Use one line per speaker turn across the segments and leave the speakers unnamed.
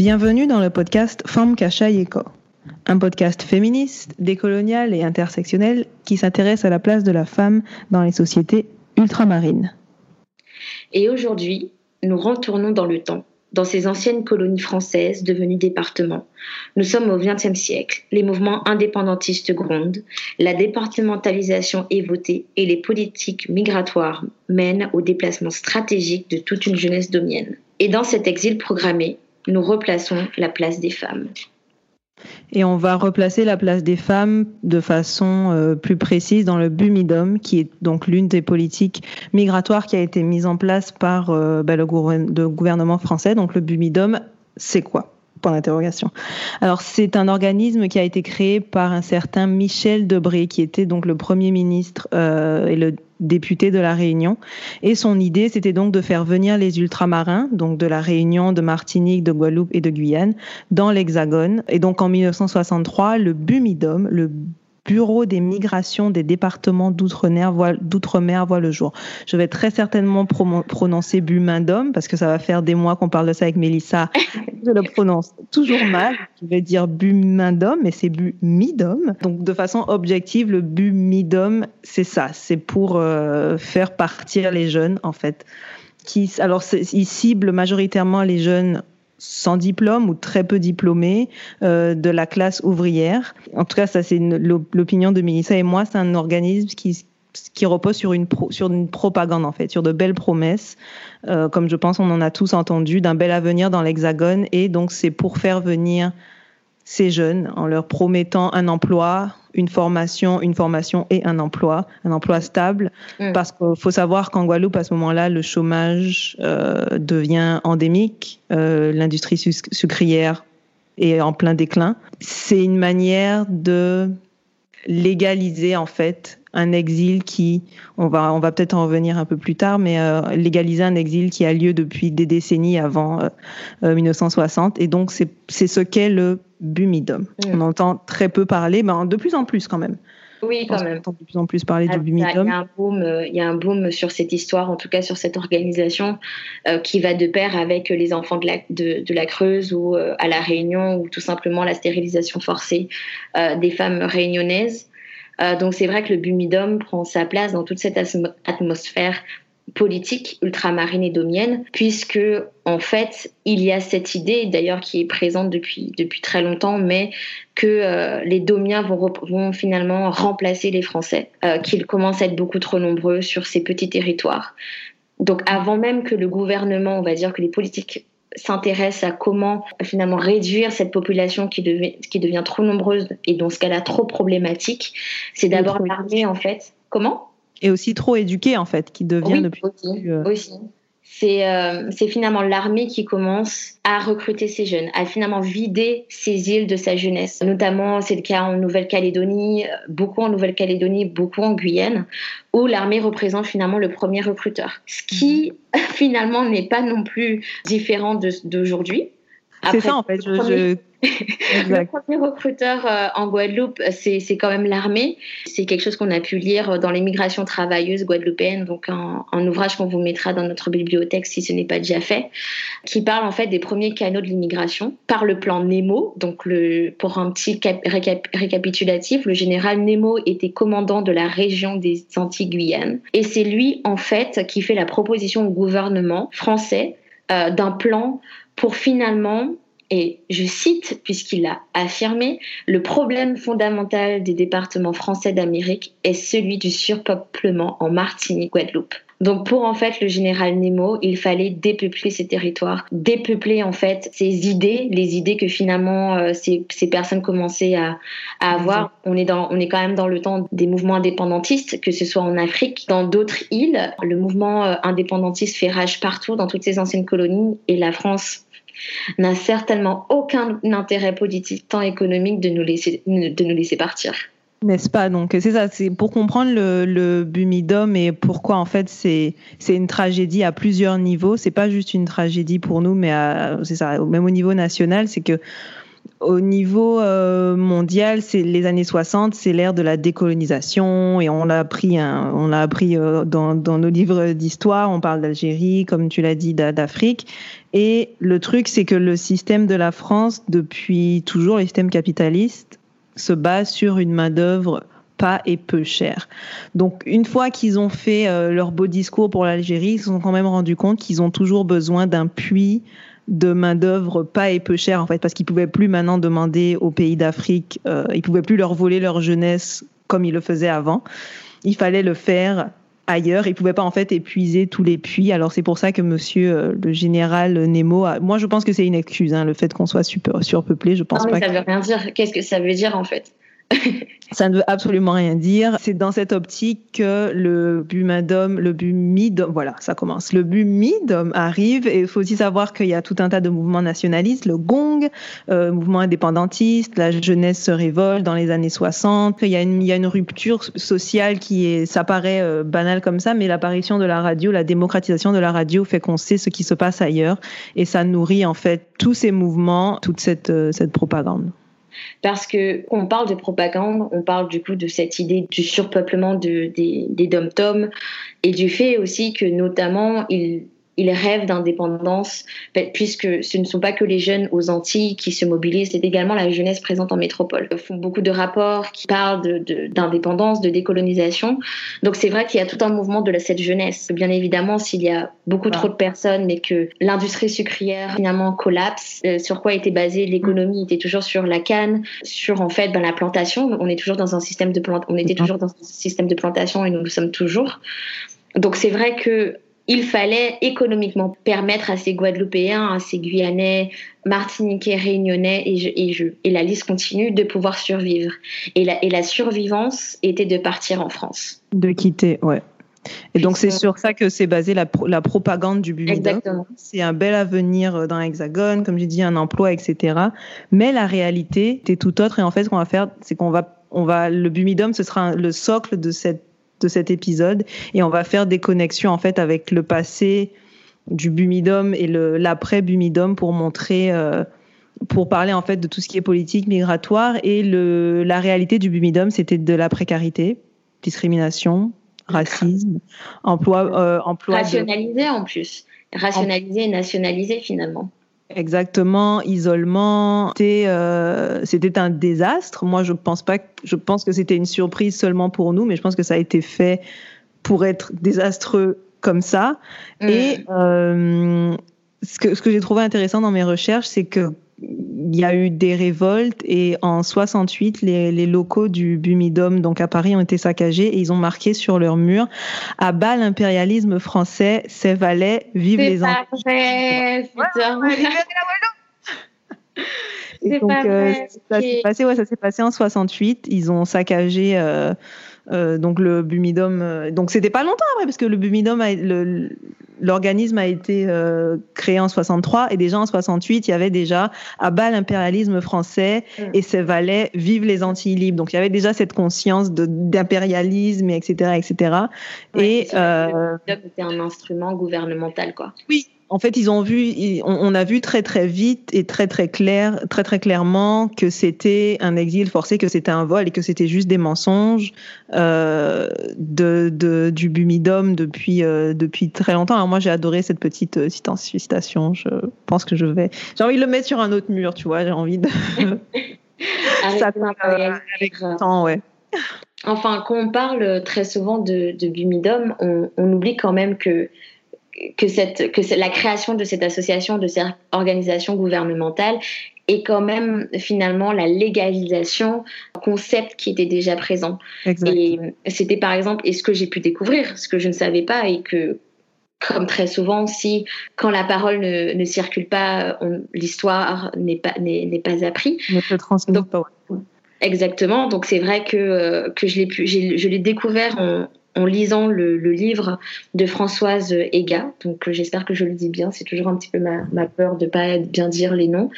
Bienvenue dans le podcast Femme Yeko, un podcast féministe, décolonial et intersectionnel qui s'intéresse à la place de la femme dans les sociétés ultramarines.
Et aujourd'hui, nous retournons dans le temps, dans ces anciennes colonies françaises devenues départements. Nous sommes au XXe siècle, les mouvements indépendantistes grondent, la départementalisation est votée et les politiques migratoires mènent au déplacement stratégique de toute une jeunesse domienne. Et dans cet exil programmé, nous replaçons la place des femmes.
Et on va replacer la place des femmes de façon euh, plus précise dans le BUMIDOM, qui est donc l'une des politiques migratoires qui a été mise en place par euh, bah, le, gouvernement français. Donc le BUMIDOM, c'est quoi? Point d'interrogation. Alors c'est un organisme qui a été créé par un certain Michel Debré, qui était donc le premier ministre euh, et le député de la Réunion. Et son idée, c'était donc de faire venir les ultramarins, donc de la Réunion, de Martinique, de Guadeloupe et de Guyane, dans l'Hexagone. Et donc en 1963, le BUMIDOM, le Bureau des migrations des départements d'outre-mer voit, voit, le jour. Je vais très certainement prononcer Bumindom parce que ça va faire des mois qu'on parle de ça avec Mélissa. Je le prononce toujours mal. Je vais dire Bumindom, mais c'est Bumidom. Donc de façon objective, le Bumidom, c'est ça. C'est pour euh, faire partir les jeunes en fait. Qui, alors, il cible majoritairement les jeunes sans diplôme ou très peu diplômés euh, de la classe ouvrière. En tout cas, ça c'est l'opinion de Mélissa et moi. C'est un organisme qui qui repose sur une, sur une propagande en fait, sur de belles promesses, euh, comme je pense on en a tous entendu, d'un bel avenir dans l'Hexagone. Et donc c'est pour faire venir ces jeunes en leur promettant un emploi, une formation, une formation et un emploi, un emploi stable. Mm. Parce qu'il faut savoir qu'en Guadeloupe, à ce moment-là, le chômage euh, devient endémique. Euh, L'industrie sucrière est en plein déclin. C'est une manière de légaliser en fait un exil qui, on va, on va peut-être en revenir un peu plus tard, mais euh, légaliser un exil qui a lieu depuis des décennies avant 1960. Euh, euh, Et donc, c'est ce qu'est le Bumidom. Mm. On entend très peu parler, mais de plus en plus quand même.
Oui, quand même.
On entend de plus en plus parler du Bumidom.
Il y, a un boom, il y a un boom sur cette histoire, en tout cas sur cette organisation, qui va de pair avec les enfants de la, de, de la Creuse ou à La Réunion, ou tout simplement la stérilisation forcée des femmes réunionnaises. Euh, donc c'est vrai que le Bumidum prend sa place dans toute cette atmosphère politique ultramarine et domienne, puisque en fait il y a cette idée d'ailleurs qui est présente depuis depuis très longtemps, mais que euh, les Domiens vont, vont, finalement remplacer les Français, euh, qu'ils commencent à être beaucoup trop nombreux sur ces petits territoires. Donc avant même que le gouvernement, on va dire que les politiques s'intéresse à comment finalement réduire cette population qui devient, qui devient trop nombreuse et dans ce cas-là trop problématique, c'est d'abord l'armée en fait. Comment?
Et aussi trop éduquée en fait, qui devient de plus
aussi, euh, aussi. Euh, c'est finalement l'armée qui commence à recruter ces jeunes, à finalement vider ces îles de sa jeunesse. Notamment, c'est le cas en Nouvelle-Calédonie, beaucoup en Nouvelle-Calédonie, beaucoup en Guyane, où l'armée représente finalement le premier recruteur. Ce qui finalement n'est pas non plus différent d'aujourd'hui.
C'est ça en fait. je,
le premier recruteur euh, en Guadeloupe, c'est quand même l'armée. C'est quelque chose qu'on a pu lire dans les migrations travailleuses guadeloupéennes, donc un, ouvrage qu'on vous mettra dans notre bibliothèque si ce n'est pas déjà fait, qui parle en fait des premiers canaux de l'immigration par le plan Nemo. Donc le, pour un petit récapitulatif, le général Nemo était commandant de la région des Antilles-Guyane et c'est lui en fait qui fait la proposition au gouvernement français euh, d'un plan pour finalement et je cite, puisqu'il l'a affirmé, le problème fondamental des départements français d'Amérique est celui du surpeuplement en Martinique, Guadeloupe. Donc pour en fait le général Nemo, il fallait dépeupler ces territoires, dépeupler en fait ces idées, les idées que finalement euh, ces, ces, personnes commençaient à, à avoir. On est dans, on est quand même dans le temps des mouvements indépendantistes, que ce soit en Afrique, dans d'autres îles. Le mouvement euh, indépendantiste fait rage partout dans toutes ces anciennes colonies et la France n'a certainement aucun intérêt politique tant économique de nous laisser, de nous laisser partir.
N'est-ce pas? Donc c'est ça, c'est pour comprendre le, le Bumidom et pourquoi en fait c'est une tragédie à plusieurs niveaux. C'est pas juste une tragédie pour nous, mais c'est ça, même au niveau national, c'est que au niveau euh, mondial, c'est les années 60, c'est l'ère de la décolonisation et on l'a appris, hein, on l'a appris euh, dans, nos livres d'histoire. On parle d'Algérie, comme tu l'as dit, d'Afrique. Et le truc, c'est que le système de la France, depuis toujours, le système capitaliste, se base sur une main d'œuvre pas et peu chère. Donc une fois qu'ils ont fait euh, leur beau discours pour l'Algérie, ils se sont quand même rendus compte qu'ils ont toujours besoin d'un puits de main d'œuvre pas et peu cher en fait parce qu'ils pouvaient plus maintenant demander aux pays d'Afrique, euh, ils pouvaient plus leur voler leur jeunesse comme ils le faisaient avant. Il fallait le faire ailleurs. Ils pouvaient pas en fait épuiser tous les puits. Alors c'est pour ça que Monsieur euh, le général Nemo, moi je pense que c'est une excuse, hein, le fait qu'on soit super surpeuplé. Je pense
non,
mais
Ça veut rien dire. Qu'est-ce que ça veut dire en fait?
ça ne veut absolument rien dire. C'est dans cette optique que le bumadum, le bumidum, voilà, ça commence. Le bumidum arrive et il faut aussi savoir qu'il y a tout un tas de mouvements nationalistes, le gong, euh, mouvement indépendantiste, la jeunesse se révolte dans les années 60. Il y a une, il y a une rupture sociale qui est, ça paraît euh, banal comme ça, mais l'apparition de la radio, la démocratisation de la radio fait qu'on sait ce qui se passe ailleurs et ça nourrit en fait tous ces mouvements, toute cette, euh, cette propagande
parce que on parle de propagande, on parle du coup de cette idée du surpeuplement de, des, des dom-toms et du fait aussi que notamment il ils rêvent d'indépendance, puisque ce ne sont pas que les jeunes aux Antilles qui se mobilisent, c'est également la jeunesse présente en métropole. Ils font beaucoup de rapports qui parlent d'indépendance, de, de, décolonisation. Donc c'est vrai qu'il y a tout un mouvement de cette jeunesse. Bien évidemment, s'il y a beaucoup trop de personnes, mais que l'industrie sucrière finalement collapse, euh, sur quoi était basée l'économie était toujours sur la canne, sur en fait ben, la plantation. On est toujours dans un système de on était toujours dans un système de plantation et nous le sommes toujours. Donc c'est vrai que il fallait économiquement permettre à ces Guadeloupéens, à ces Guyanais, Martiniquais, Réunionnais et, je, et, la liste continue de pouvoir survivre. Et la, et la survivance était de partir en France.
De quitter, ouais. Et donc c'est sur ça que c'est basé la, la, propagande du Exactement. C'est un bel avenir euh, dans l'Hexagone, comme j'ai dit, un emploi, etc. Mais la réalité est tout autre. Et en fait, ce qu'on va faire, c'est qu'on va, on va, le Bumidum, ce sera le socle de cette de cet épisode et on va faire des connexions en fait avec le passé du Bumidum et l'après Bumidum pour montrer euh, pour parler en fait de tout ce qui est politique migratoire et le la réalité du Bumidum c'était de la précarité, discrimination, racisme, emploi euh, emploi
rationalisé en plus, rationalisé et nationalisé finalement.
Exactement, isolement. C'était, euh, c'était un désastre. Moi, je pense pas. Je pense que c'était une surprise seulement pour nous, mais je pense que ça a été fait pour être désastreux comme ça. Mm. Et euh, ce que, ce que j'ai trouvé intéressant dans mes recherches, c'est que il y a eu des révoltes et en 68, les, les, locaux du Bumidum, donc à Paris, ont été saccagés et ils ont marqué sur leur mur à bas l'impérialisme français, c'est Valais, vive les enfants. Et donc, euh, ça s'est passé, ouais, ça s'est passé en 68. Ils ont saccagé euh, euh, donc le Bumidum. Euh, donc c'était pas longtemps après parce que le Bumidum, l'organisme a été euh, créé en 63 et déjà en 68 il y avait déjà à bas l'impérialisme français mm. et ses valets vive les Antilles libres. Donc il y avait déjà cette conscience d'impérialisme etc etc.
et euh, c'était un instrument gouvernemental quoi.
Oui en fait, ils ont vu, on, a vu très très vite et très très clair, très très clairement que c'était un exil forcé, que c'était un vol et que c'était juste des mensonges euh, de, de, du Bumidum depuis euh, depuis très longtemps. Alors moi, j'ai adoré cette petite euh, citation. Je pense que je vais, j'ai envie de le mettre sur un autre mur, tu vois. J'ai envie de.
Ça, euh, avec le temps, ouais. Enfin, quand on parle très souvent de, de Bumidum, on, on oublie quand même que que, cette, que la création de cette association, de cette organisation gouvernementale est quand même finalement la légalisation concept qui était déjà présent. Et c'était par exemple, et ce que j'ai pu découvrir, ce que je ne savais pas et que comme très souvent, si quand la parole ne, ne circule pas, l'histoire n'est pas n'est pas appris.
Ne se transmet pas.
Exactement. Donc c'est vrai que que je l'ai pu, je l'ai découvert en, en lisant le, livre de Françoise Ega, donc euh, j'espère que je le dis bien, c'est toujours un petit peu ma, peur de pas bien dire les noms,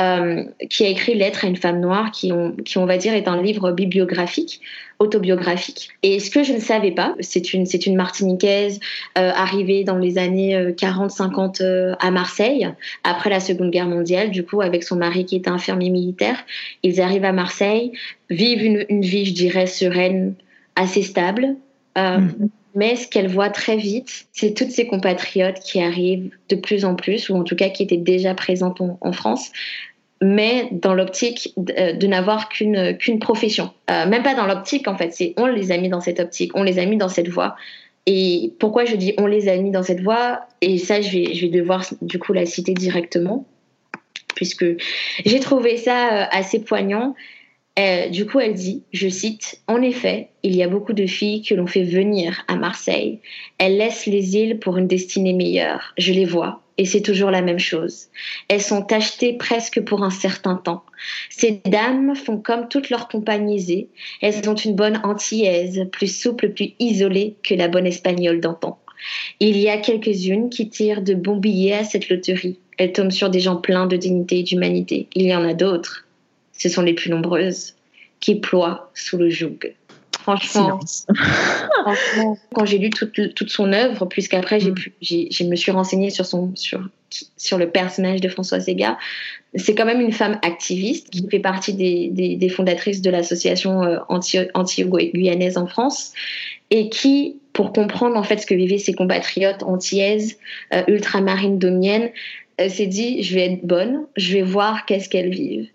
euh, qui a écrit Lettre à une femme noire, qui on, va dire est un livre bibliographique, autobiographique. Et ce que je ne savais pas, c'est une, c'est une Martiniquaise euh, arrivée dans les années 40-50 à Marseille, après la Seconde Guerre mondiale, du coup avec son mari qui était infirmier militaire. Ils arrivent à Marseille, vivent une, une vie, je dirais, sereine, assez stable, euh, mhm. Mais ce qu'elle voit très vite, c'est toutes ces compatriotes qui arrivent de plus en plus, ou en tout cas qui étaient déjà présentes en, France, mais dans l'optique de, euh, n'avoir qu'une qu'une profession. Euh, même pas dans l'optique en fait, c'est on les a mis dans cette optique, on les a mis dans cette voie. Et pourquoi je dis on les a mis dans cette voie? Et ça, je vais, je vais devoir du coup la citer directement, puisque j'ai trouvé ça assez poignant. Euh, du coup, elle dit, je cite, En effet, il y a beaucoup de filles que l'on fait venir à Marseille. Elles laissent les îles pour une destinée meilleure. Je les vois, et c'est toujours la même chose. Elles sont achetées presque pour un certain temps. Ces dames font comme toutes leurs compagnies Elles ont une bonne antillaise, plus souple, plus isolée que la bonne espagnole d'antan. Il y a quelques-unes qui tirent de bons billets à cette loterie. Elles tombent sur des gens pleins de dignité et d'humanité. Il y en a d'autres ce sont les plus nombreuses, qui ploient sous le joug. Franchement, quand j'ai lu toute, toute son œuvre, puisqu'après mm. je me suis renseignée sur son, sur, sur le personnage de Françoise Sega, c'est quand même une femme activiste qui fait partie des, des, fondatrices de l'association euh, anti-guyanaise en France et qui, pour comprendre en fait ce que vivaient ses compatriotes antillaises, euh, ultramarines, domiennes, euh, s'est dit je vais être bonne, je vais voir qu'est-ce qu'elles vivent.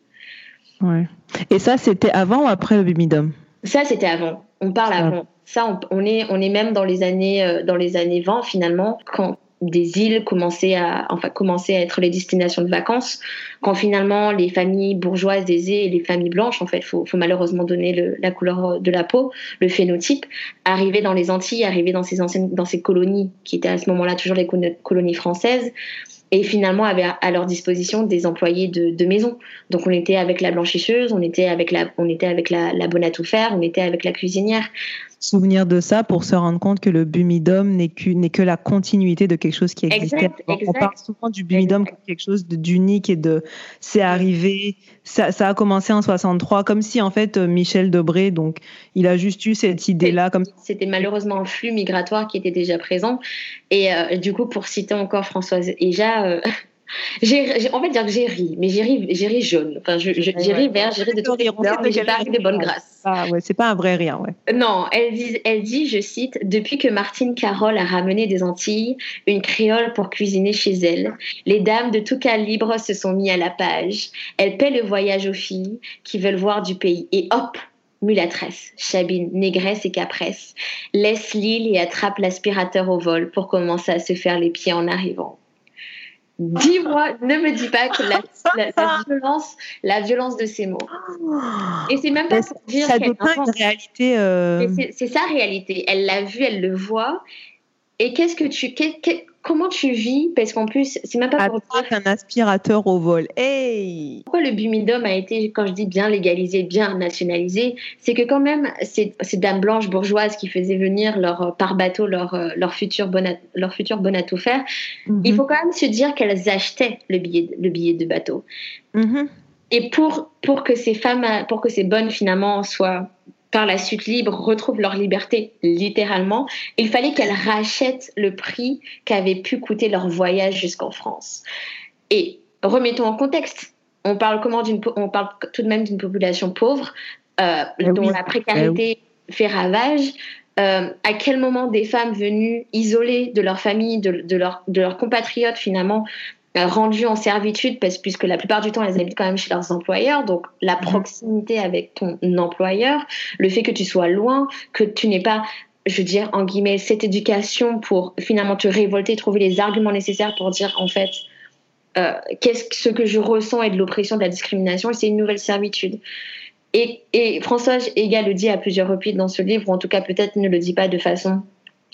Ouais. Et ça, c'était avant ou après le Bimidum
Ça, c'était avant. On parle avant. Ça, on, est, on est même dans les années, euh, dans les années 20 finalement, quand des îles commençaient à, enfin, commençaient à être les destinations de vacances, quand finalement les familles bourgeoises aisées et les familles blanches, en fait, faut, faut malheureusement donner la couleur de la peau, le phénotype, arrivaient dans les Antilles, arrivaient dans ces anciennes, dans ces colonies qui étaient à ce moment-là toujours les colonies françaises, et finalement avaient à leur disposition des employés de, maison. Donc on était avec la blanchisseuse, on était avec la, on était avec la, bonne à tout faire, on était avec la cuisinière
souvenir de ça pour se rendre compte que le bumidum n'est que, n'est que la continuité de quelque chose qui existait. On parle souvent du bumidum comme quelque chose d'unique et de c'est arrivé, ça, ça, a commencé en 63, comme si en fait Michel Debré, donc il a juste eu cette idée-là. Comme...
C'était malheureusement un flux migratoire qui était déjà présent. Et euh, du coup, pour citer encore Françoise Eja, euh, j'ai, on va dire que j'ai ri, mais j'ai ri, j'ai ri jaune. Enfin, j'ai ri vert, j'ai ri de toutes les couleurs, mais j'ai pas ri de bonne grâce.
Ah ouais, c'est pas un vrai rien, ouais.
Non, elle dit, elle dit, je cite, depuis que Martine Carole a ramené des Antilles, une créole pour cuisiner chez elle, les dames de tout calibre se sont mis à la page. Elle paie le voyage aux filles qui veulent voir du pays. Et hop, mulâtresse, chabine, négresse et capresse, laisse l'île et attrape l'aspirateur au vol pour commencer à se faire les pieds en arrivant. Dis-moi, ne me dis pas que la, violence, la violence de ces mots. Et c'est même pas pour dire
ça dépeint une réalité. Euh,
c'est sa réalité. Elle l'a vu, elle le voit. Et qu'est-ce que tu, comment tu vis? Parce qu'en plus, c'est même pas pour
dire... un aspirateur au vol. Hey
Pourquoi le bumidum a été, quand je dis bien légalisé, bien nationalisé, c'est que quand même, ces, ces, dames blanches bourgeoises qui faisaient venir leur, par bateau leur, leur futur bon à, leur futur bon à tout faire, mhm. il faut quand même se dire qu'elles achetaient le billet, le billet de bateau. Mhm. Et pour, pour que ces femmes, pour que ces bonnes finalement soient par la suite libres retrouvent leur liberté, littéralement, il fallait qu'elles rachètent le prix qu'avait pu coûter leur voyage jusqu'en France. Et remettons en contexte. On parle comment d'une, on parle tout de même d'une population pauvre euh, eh dont la précarité eh fait ravage. Euh, à quel moment des femmes venues isolées de leur famille, de, de leurs compatriotes finalement, rendues en servitude parce puisque la plupart du temps elles habitent quand même chez leurs employeurs. Donc la mhm. proximité avec ton employeur le fait que tu sois loin que tu n'aies pas je veux dire en guillemets cette éducation pour finalement te révolter trouver les arguments nécessaires pour dire en fait euh, qu'est-ce que ce que je ressens est de l'oppression de la discrimination c'est une nouvelle servitude. Et, et François Ega le dit à plusieurs reprises dans ce livre ou en tout cas peut-être ne le dit pas de façon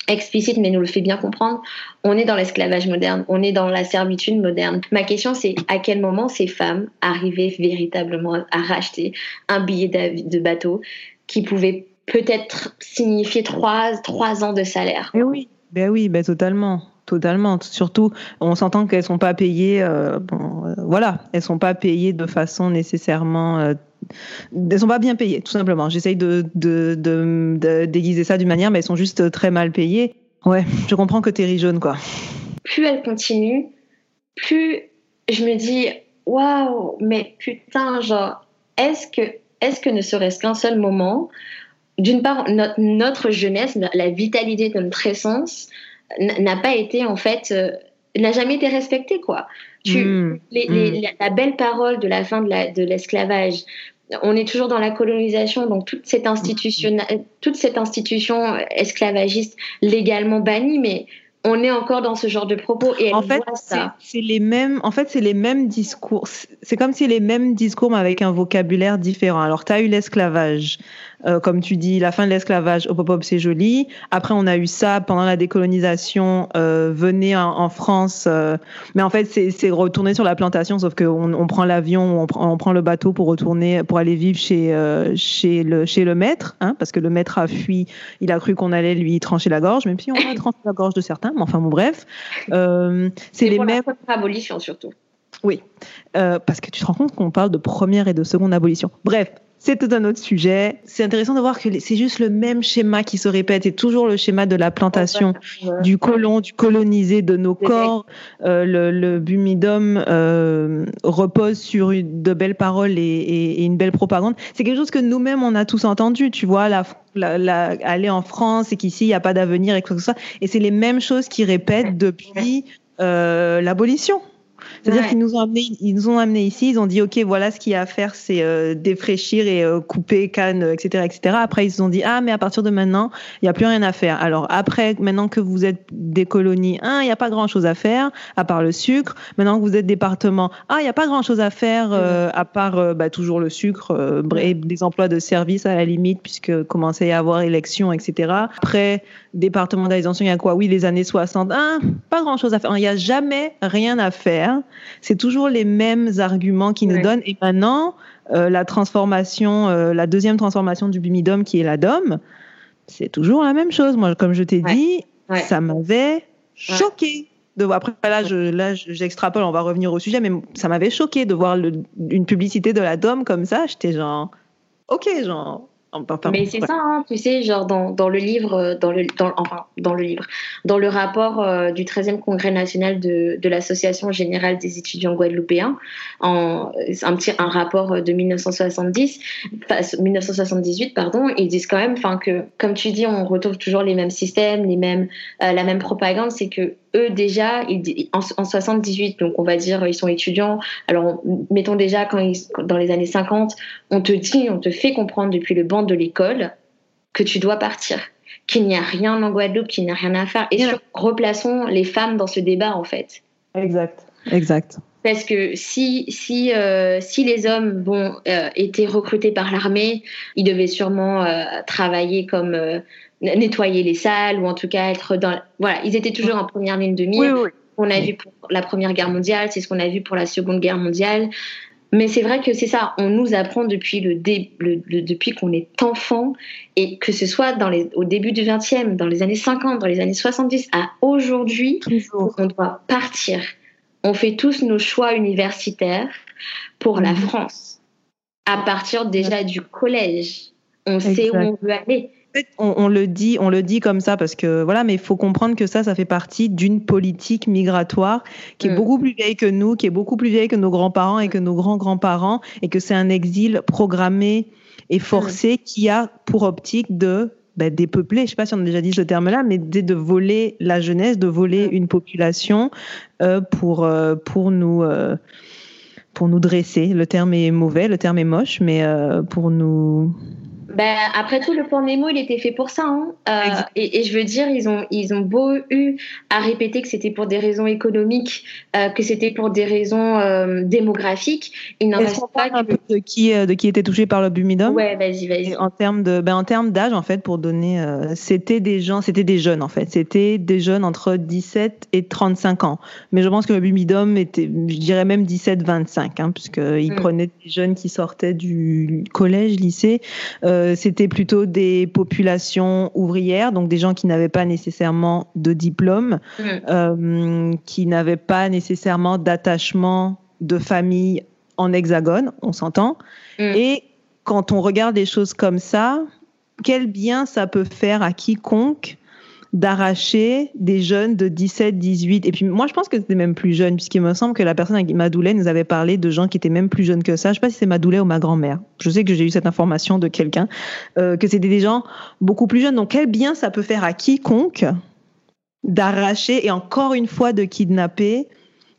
explicite, mais nous le fait bien comprendre, on est dans l'esclavage moderne, on est dans la servitude moderne. Ma question, c'est à quel moment ces femmes arrivaient véritablement à racheter un billet de bateau qui pouvait peut-être signifier trois, trois ans de salaire?
Eh oui, ben oui, ben totalement. Totalement. Surtout, on s'entend qu'elles sont pas payées. Euh, euh, voilà, elles sont pas payées de façon nécessairement. Euh, elles sont pas bien payées, tout simplement. J'essaye de, déguiser ça d'une manière, mais elles sont juste très mal payées. Ouais, je comprends que tu jaune, quoi.
Plus elle continue, plus je me dis, waouh, mais putain, genre, est-ce que, est-ce que ne serait-ce qu'un seul moment, d'une part, notre, notre, jeunesse, la vitalité de notre essence, n'a pas été, en fait, euh, n'a jamais été respectée, quoi. Tu, hmm. les, hmm. la, belle parole de la fin de l'esclavage, on est toujours dans la colonisation, donc toute cette institution, toute cette institution esclavagiste légalement bannie, mais on est encore dans ce genre de propos et
en fait c'est les mêmes en fait c'est les mêmes discours c'est comme si les mêmes discours mais avec un vocabulaire différent alors tu as eu l'esclavage euh, comme tu dis, la fin de l'esclavage au pop-up, c'est joli. Après, on a eu ça pendant la décolonisation, euh, venez en, France. Euh, mais en fait, c'est retourner sur la plantation, sauf qu'on on prend l'avion, on, on, prend le bateau pour retourner, pour aller vivre chez, chez, le, chez le maître, hein, parce que le maître a fui. Il a cru qu'on allait lui trancher la gorge, même si on a tranché la gorge de certains. Mais enfin, bon, bref.
c'est les mêmes. La abolition, surtout.
Oui, parce que tu te rends compte qu'on parle de première et de seconde abolition. Bref, c'est tout un autre sujet. C'est intéressant de voir que c'est juste le même schéma qui se répète. C'est toujours le schéma de la plantation, du colon, du colonisé de nos corps. Euh, le, le, bumidum euh, repose sur une, de belles paroles et, et, et une belle propagande. C'est quelque chose que nous-mêmes, on a tous entendu. Tu vois, la, la, aller en France et qu'ici, il n'y a pas d'avenir et quoi que ce soit. Et c'est les mêmes choses qui répètent depuis euh, l'abolition. C'est-à-dire qu'ils nous ont amenés, ils nous ont amenés ici, ils ont dit ok voilà ce qu'il y a à faire c'est euh, défraîchir et euh, couper canne etc etc. Après ils se sont dit ah mais à partir de maintenant il n'y a plus rien à faire. Alors après maintenant que vous êtes des colonies, hein, il n'y a pas grand chose à faire à part le sucre. Maintenant que vous êtes département, ah il n'y a pas grand chose à faire euh, à part bah, toujours le sucre, et des emplois de service à la limite puisque commençait à y avoir élection etc. Après départementalisation il y a quoi? Oui les années 60, ah, pas grand chose à faire. Il n'y a jamais rien à faire c'est toujours les mêmes arguments qui nous donnent. Et maintenant, euh, la transformation, euh, la deuxième transformation du bumidum qui est la dome, c'est toujours la même chose. Moi, comme je t'ai dit, ça m'avait choqué. De voir. Après, là, je, là, j'extrapole, on va revenir au sujet, mais ça m'avait choqué de voir une publicité de la dome comme ça. J'étais genre, ok, genre,
mais c'est ça, hein, tu sais, genre dans, dans, le livre, euh, dans le, dans, enfin, dans le livre, dans le rapport euh, du 13e congrès national de, de l'Association générale des étudiants guadeloupéens, en, un, petit, un rapport de 1970, 1978, pardon, ils disent quand même, que, comme tu dis, on retrouve toujours les mêmes systèmes, les mêmes, euh, la même propagande, c'est que eux déjà, en, en, 78, donc on va dire ils sont étudiants. Alors mettons déjà quand ils, dans les années 50, on te dit, on te fait comprendre depuis le banc de l'école que tu dois partir, qu'il n'y a rien en Guadeloupe, qu'il n'y a rien à faire. Et sur, replaçons les femmes dans ce débat en fait.
Exact, exact.
Parce que si, si, euh, si les hommes bon, euh, étaient recrutés par l'armée, ils devaient sûrement euh, travailler comme nettoyer les salles ou en tout cas être dans. Voilà, ils étaient toujours en première ligne de mire. On a vu pour la Première Guerre mondiale, c'est ce qu'on a vu pour la Seconde Guerre mondiale. Mais c'est vrai que c'est ça, on nous apprend depuis, le, depuis qu'on est enfant, et que ce soit dans les, au début du 20e, dans les années 50, dans les années 70, à aujourd'hui, on doit partir. On fait tous nos choix universitaires pour la mhm. France. À partir déjà du collège, on sait où on veut aller
on, le dit, on le dit comme ça parce que voilà, mais il faut comprendre que ça, ça fait partie d'une politique migratoire qui est mm. beaucoup plus vieille que nous, qui est beaucoup plus vieille que nos grands-parents et que nos grands-grands-parents, et que c'est un exil programmé et forcé mm. qui a pour optique de ben, dépeupler, je sais pas si on a déjà dit ce terme-là, mais de, voler la jeunesse, de voler mm. une population euh, pour euh, pour nous euh, pour nous dresser. Le terme est mauvais, le terme est moche, mais pour nous
ben, après tout, le plan Nemo, il était fait pour ça. Hein. Euh, et, et, je veux dire, ils ont, ils ont beau eu à répéter que c'était pour des raisons économiques, euh, que c'était pour des raisons euh, démographiques.
Il n'en reste pas un peu de qui, de qui était touché par le bumidum
Ouais, vas-y, vas-y.
En termes de, ben, en termes d'âge, en fait, pour donner, c'était des gens, c'était des jeunes, en fait. C'était des jeunes entre 17 et 35 ans. Mais je pense que le bumidum était, je dirais même 17-25, hein, puisqu'il mm. prenait des jeunes qui sortaient du collège, lycée. Euh, euh, c'était plutôt des populations ouvrières, donc des gens qui n'avaient pas nécessairement de diplôme, mm. euh, qui n'avaient pas nécessairement d'attachement de famille en hexagone, on s'entend. Mm. Et quand on regarde des choses comme ça, quel bien ça peut faire à quiconque d'arracher des jeunes de 17, 18. Et puis moi, je pense que c'était même plus jeune, puisqu'il me semble que la personne avec Madoulet nous avait parlé de gens qui étaient même plus jeunes que ça. Je sais pas si c'est Madoulet ou ma grand-mère. Je sais que j'ai eu cette information de quelqu'un, euh, que c'était des gens beaucoup plus jeunes. Donc quel bien ça peut faire à quiconque d'arracher et encore une fois de kidnapper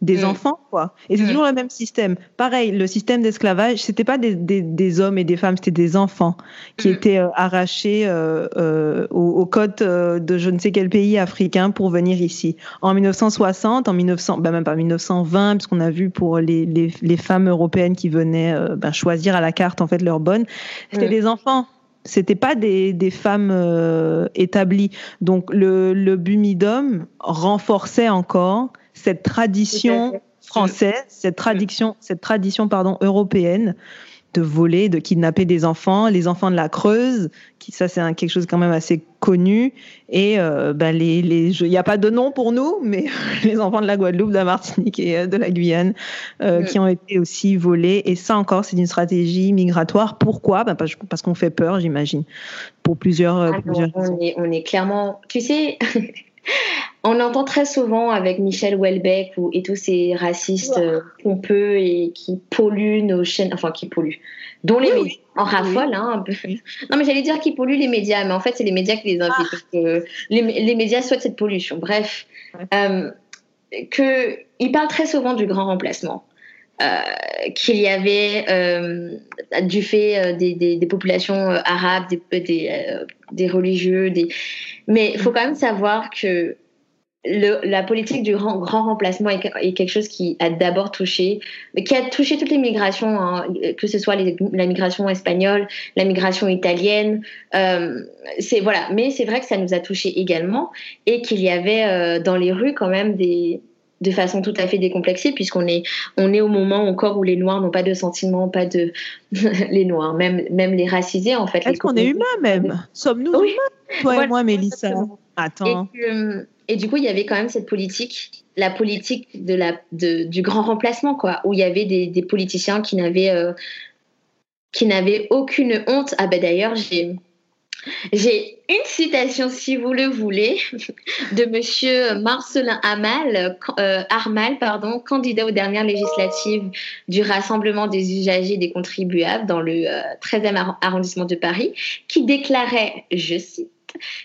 des mm. enfants, quoi. Et c'est mm. toujours le même système. Pareil, le système d'esclavage, c'était pas des, des, des, hommes et des femmes, c'était des enfants qui mm. étaient euh, arrachés euh, euh, aux, côtes euh, de je ne sais quel pays africain pour venir ici. En 1960, en 1900, ben même pas 1920, puisqu'on a vu pour les, les, les, femmes européennes qui venaient euh, ben, choisir à la carte en fait leur bonne, c'était des enfants c'était pas des, des femmes euh, établies. Donc le, le bumidum renforçait encore cette tradition française, cette tradition, cette tradition pardon européenne de voler, de kidnapper des enfants, les enfants de la Creuse, qui ça c'est quelque chose quand même assez connu. Et euh, ben les, il n'y a pas de nom pour nous, mais les enfants de la Guadeloupe, de la Martinique et euh, de la Guyane euh, qui ont été aussi volés. Et ça encore, c'est une stratégie migratoire. Pourquoi? Ben parce, qu'on fait peur, j'imagine, pour plusieurs. Ah
on, est, on est clairement, tu sais. On entend très souvent avec Michel Houellebecq ou, et tous ces racistes euh, pompeux et qui polluent nos chaînes, enfin qui polluent, dont les médias en raffolent hein, un peu. Non mais j'allais dire qui polluent les médias, mais en fait c'est les médias qui les invitent. Ah. les, médias souhaitent cette pollution. Bref, euh, que il parle très souvent du grand remplacement. Euh, qu'il y avait euh, du fait des, des, des, populations arabes, des, des, des religieux, des... mais il faut quand même savoir que le, la politique du grand, grand remplacement est, quelque chose qui a d'abord touché, qui a touché toutes les migrations, hein, que ce soit les, la migration espagnole, la migration italienne. Euh, c'est voilà, mais c'est vrai que ça nous a touché également et qu'il y avait euh, dans les rues quand même des de façon tout à fait décomplexée puisqu'on est on est au moment encore où les noirs n'ont pas de sentiments pas de les noirs même même les racisés en fait
est-ce qu'on est humain même? Sommes-nous humains? Toi et moi Mélissa. attends.
Et du coup, il y avait quand même cette politique, la politique du grand remplacement, quoi, où il y avait des, politiciens qui n'avaient, euh, qui n'avaient aucune honte. Ah ben d'ailleurs, j'ai, une citation, si vous le voulez, de Monsieur Marcelin euh, Armal, pardon, candidat aux dernières législatives du Rassemblement des usagers des contribuables dans le 13e euh, arrondissement de Paris, qui déclarait, je cite,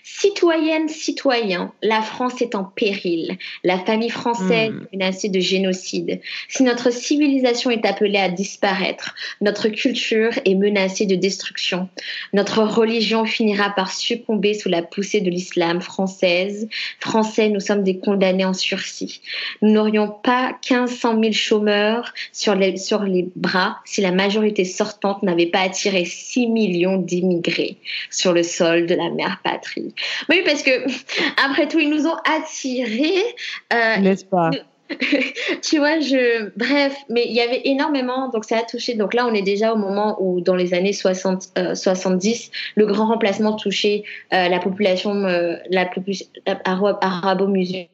Citoyennes, citoyens, la France est en péril. La famille française hmm. est menacée de génocide. Si notre civilisation est appelée à disparaître, notre culture est menacée de destruction. Notre religion finira par succomber sous la poussée de l'islam française. Français, nous sommes des condamnés en sursis. Nous n'aurions pas 1500 000 chômeurs sur les, sur les bras si la majorité sortante n'avait pas attiré 6 millions d'immigrés sur le sol de la mer patrie. Oui, parce que après tout, ils nous ont attirés.
Euh, N'est-ce pas?
Tu vois, je. Bref, mais il y avait énormément, donc ça a touché. Donc là, on est déjà au moment où, dans les années 60, 70, euh, le grand remplacement touchait euh, la population la plus arabo-musulmane.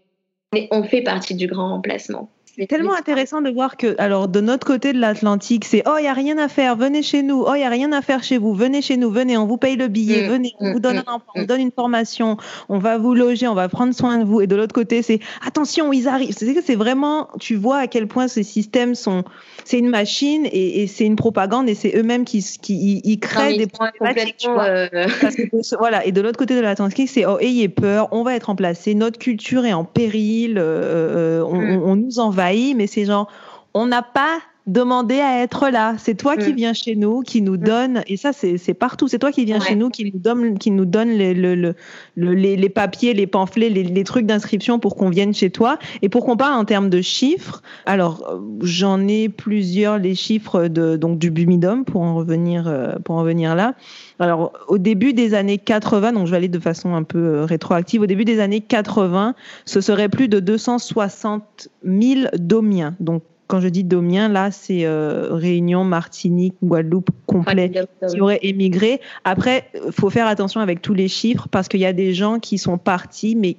On fait partie du grand remplacement.
C'est tellement intéressant de voir que, alors, de notre côté de l'Atlantique, c'est oh, il n'y a rien à faire, venez chez nous. Oh, il n'y a rien à faire chez vous, venez chez nous, venez, on vous paye le billet, mm, venez, on mm, vous donne mm, un on donne une formation, on va vous loger, on va prendre soin de vous. Et de l'autre côté, c'est attention, ils arrivent. C'est c'est vraiment, tu vois à quel point ces systèmes sont, c'est une machine et, et c'est une propagande et c'est eux-mêmes qui, qui ils, créent des problématiques. Euh... Parce que, voilà. Et de l'autre côté de l'Atlantique, c'est oh, ayez peur, on va être remplacé, notre culture est en péril, euh, euh on, on, nous envahit mais c'est genre, on n'a pas demandé à être là. C'est toi qui mm. viens chez nous, qui nous mm. donne, et ça c'est partout, c'est toi qui viens chez nous, qui nous donne, qui nous donne les, le, les, les, papiers, les pamphlets, les, les trucs d'inscription pour qu'on vienne chez toi. Et pour qu'on parle en termes de chiffres, alors j'en ai plusieurs, les chiffres de, donc, du Bumidum pour en revenir, euh, pour en revenir là. Alors, au début des années 80, donc je vais aller de façon un peu euh, rétroactive, au début des années 80, ce serait plus de 260 000 domiens. Donc, quand je dis domiens, là, c'est Réunion, Martinique, Guadeloupe complet qui auraient émigré. Après, faut faire attention avec tous les chiffres parce qu'il y a des gens qui sont partis, mais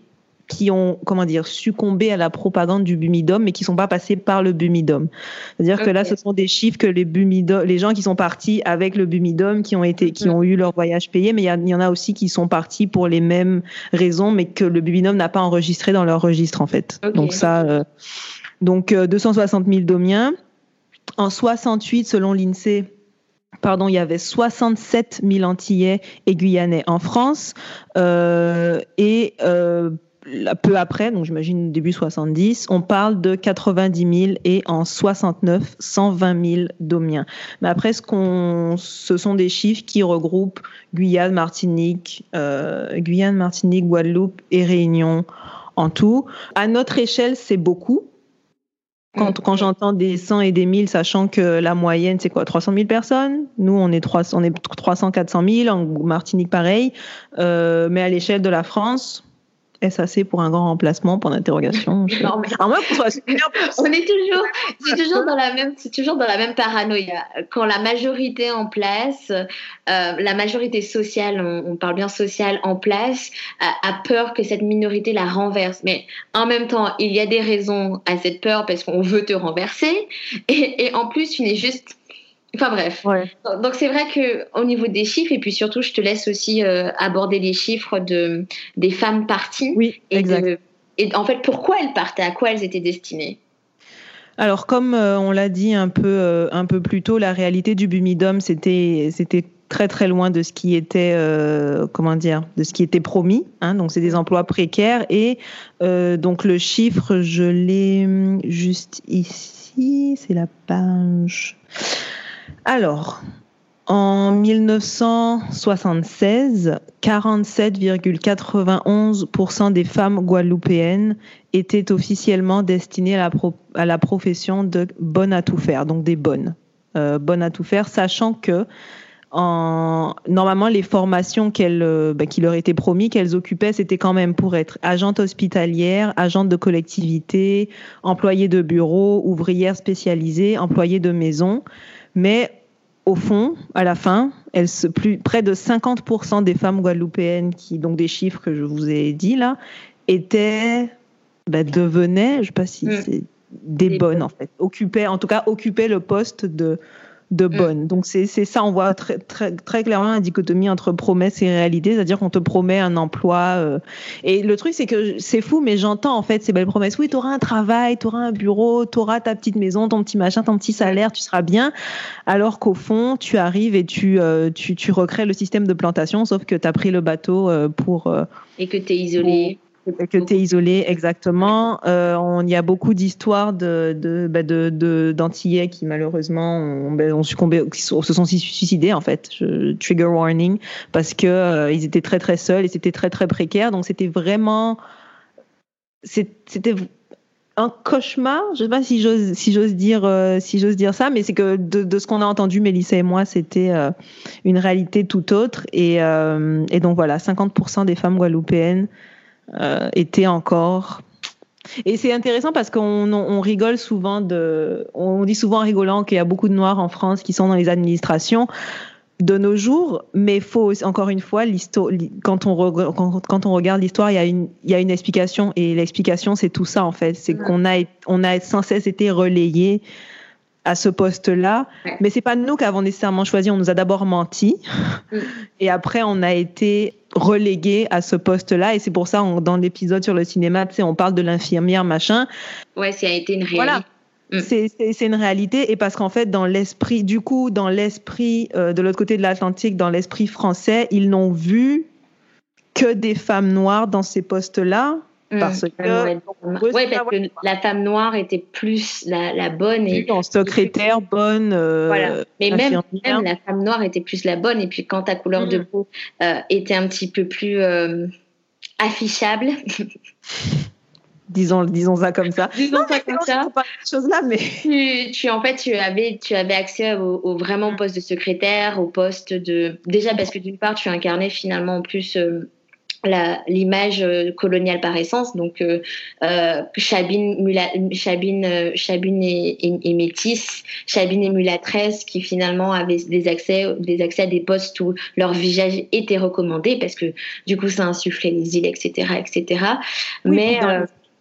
qui ont comment dire succombé à la propagande du bumidum mais qui sont pas passés par le bumidum. C'est-à-dire que là ce sont des chiffres que les gens qui sont partis avec le bumidum qui ont été qui ont eu leur voyage payé mais il y, en a aussi qui sont partis pour les mêmes raisons mais que le bumidum n'a pas enregistré dans leur registre en fait. Donc ça euh, donc 260 000 domiens en 68 selon l'INSEE pardon, il y avait 67 000 Antillais et Guyanais en France euh, et euh, peu après, donc j'imagine début 70, on parle de 90 000 et en 69, 120 000 domiens. Mais après, ce, sont des chiffres qui regroupent Guyane, Martinique, euh, Guyane, Martinique, Guadeloupe et Réunion en tout. À notre échelle, c'est beaucoup. Quand, quand j'entends des 100 et des 1000, sachant que la moyenne, c'est quoi 300 000 personnes? Nous, on est, 300, on est 300, 400 000, en Martinique, pareil. Euh, mais à l'échelle de la France, SAC pour un grand remplacement, pour d'interrogation.
non, mais... on est toujours, c'est toujours dans la même, c'est toujours dans la même paranoïa. Quand la majorité en place, euh, la majorité sociale, on, parle bien sociale en place, a peur que cette minorité la renverse. Mais en même temps, il y a des raisons à cette peur parce qu'on veut te renverser. Et, et en plus, tu n'es juste Enfin bref. Donc c'est vrai que au niveau des chiffres et puis surtout je te laisse aussi euh, aborder les chiffres de des femmes parties.
Oui,
et
exact.
et en fait pourquoi elles partaient, à quoi elles étaient destinées.
Alors comme euh, on l'a dit un peu euh, un peu plus tôt, la réalité du Bumidum c'était c'était très très loin de ce qui était comment dire de ce qui était promis. Hein, donc c'est des emplois précaires et donc le chiffre je l'ai juste ici, c'est la page. Alors, en 1976, 47,91% des femmes guadeloupéennes étaient officiellement destinées à la, profession de bonne à tout faire, donc des bonnes. Euh, bonnes à tout faire, sachant que normalement les formations euh, ben, qui leur étaient promis qu'elles occupaient, c'était quand même pour être agente hospitalière, agente de collectivité, employée de bureau, ouvrière spécialisée, employée de maison. Mais au fond, à la fin, se, plus, près de 50% des femmes guadeloupéennes, qui, donc des chiffres que je vous ai dit là, étaient, bah, devenaient, je ne sais pas si mm. c'est des, bonnes en fait, occupaient, en tout cas occupaient le poste de de mm. bonnes. Donc c'est ça, on voit très, très, très clairement la dichotomie entre promesse et réalité, c'est-à-dire qu'on te promet un emploi. Euh, et le truc, c'est que c'est fou, mais j'entends en fait ces belles promesses. Oui, tu auras un travail, tu auras un bureau, tu auras ta petite maison, ton petit machin, ton petit salaire, tu seras bien. Alors qu'au fond, tu arrives et tu, euh, tu, tu, recrées le système de plantation, sauf que tu as pris le bateau euh, pour...
et que tu es isolé
que tu es isolé, exactement. Euh, on y a beaucoup d'histoires de, bah, d'antillais qui malheureusement ont, bah, succombé, qui se sont suicidés en fait. trigger warning parce que euh, ils étaient très très seuls et c'était très très précaire. Donc c'était vraiment, c'était un cauchemar. Je sais pas si j'ose si dire euh, si dire ça, mais c'est que de, ce qu'on a entendu, Mélissa et moi, c'était euh, une réalité tout autre. Et, et donc voilà, 50% des femmes guadeloupéennes euh, était encore. Et c'est intéressant parce qu'on on rigole souvent de. On dit souvent en rigolant qu'il y a beaucoup de Noirs en France qui sont dans les administrations de nos jours, mais faut encore une fois, quand on, quand, on regarde l'histoire, il y, a une, il y a une explication et l'explication c'est tout ça en fait, c'est qu'on a, on a sans cesse été relayé à ce poste-là, mais c'est pas nous qui avons nécessairement choisi, on nous a d'abord menti et après on a été relégué à ce poste-là et c'est pour ça dans l'épisode sur le cinéma, tu sais, on parle de l'infirmière machin.
Ouais, ça a été une réalité.
Voilà. Mm. C'est une réalité et parce qu'en fait dans l'esprit du coup dans l'esprit euh, de l'autre côté de l'Atlantique dans l'esprit français ils n'ont vu que des femmes noires dans ces postes-là.
Parce que, ouais, parce que la femme noire était plus la, la bonne. Et,
en secrétaire, bonne. Euh,
voilà. Mais même, même, la femme noire était plus la bonne. Et puis quand ta couleur de mm. peau euh, était un petit peu plus euh, affichable.
disons, disons ça comme ça.
Disons ça comme ça.
Pas chose là, mais
tu, tu, en fait, tu avais, tu avais accès au, au vraiment mm. poste de secrétaire, au poste de. Déjà parce que d'une part, tu incarnais finalement en plus l'image euh, coloniale par essence. Donc, euh, euh, Chabine, Chabine, Chabine et, métisse, Chabine et mulatresse, qui finalement avaient des accès, des accès à des postes où leur visage était recommandé parce que du coup, ça insufflait les îles, etc., etc.
mais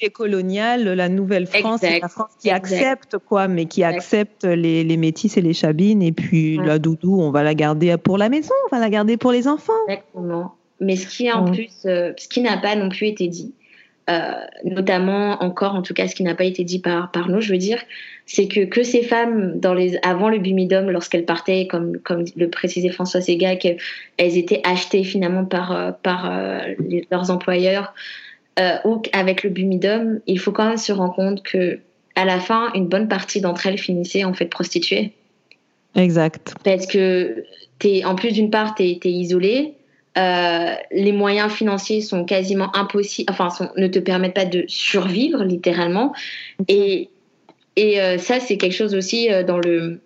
coloniale, la Nouvelle-France, c'est la France qui accepte quoi, mais qui accepte les, les métis et les chabines, et puis la doudou, on va la garder pour la maison, on va la garder pour les enfants.
Exactement. Mais ce qui en plus, euh, ce qui n'a pas non plus été dit, euh, notamment encore, en tout cas, ce qui n'a pas été dit par, par nous, je veux dire, c'est que, que ces femmes, dans les, avant le bumidum, lorsqu'elles partaient, comme, comme le précisait François Sega, qu'elles étaient achetées finalement par, euh, par leurs employeurs, ou avec le bumidum, il faut quand même se rendre compte que à la fin, une bonne partie d'entre elles finissaient en fait prostituées.
Exact.
Parce que es, en plus d'une part, tu es, es isolée, euh, les moyens financiers sont quasiment impossibles, enfin, ne te permettent pas de survivre littéralement. Et, et euh, ça, c'est quelque chose aussi euh, dans le.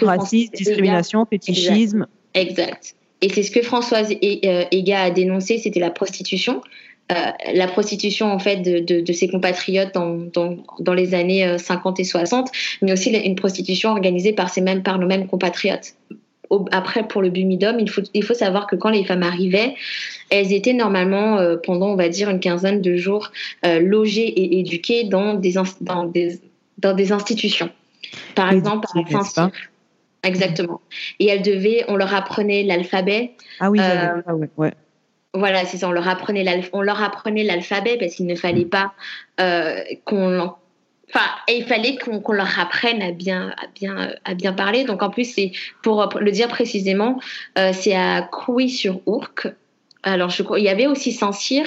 Racisme, discrimination, fétichisme.
Exact. Et c'est ce que Françoise Ega a dénoncé, c'était la prostitution. la prostitution en fait de, de, ses compatriotes dans, dans, dans, les années 50 et 60, mais aussi une prostitution organisée par, ces mêmes, par nos mêmes compatriotes après, pour le bumidum, il faut, il faut savoir que quand les femmes arrivaient, elles étaient normalement, euh, pendant, on va dire, une quinzaine de jours, euh, logées et éduquées dans des, dans des, dans des institutions. Par exemple, à saint Exactement. Et elles devaient, on leur apprenait l'alphabet.
Ah oui, euh, ouais.
Voilà, c'est ça. On leur apprenait l'alphabet parce qu'il ne fallait pas qu'on Enfin, et il fallait qu'on leur apprenne à bien, à bien, à bien parler. Donc en plus, c'est pour le dire précisément, euh, c'est à Couy-sur-Ourcq. Alors je, il y avait aussi Saint-Cyr.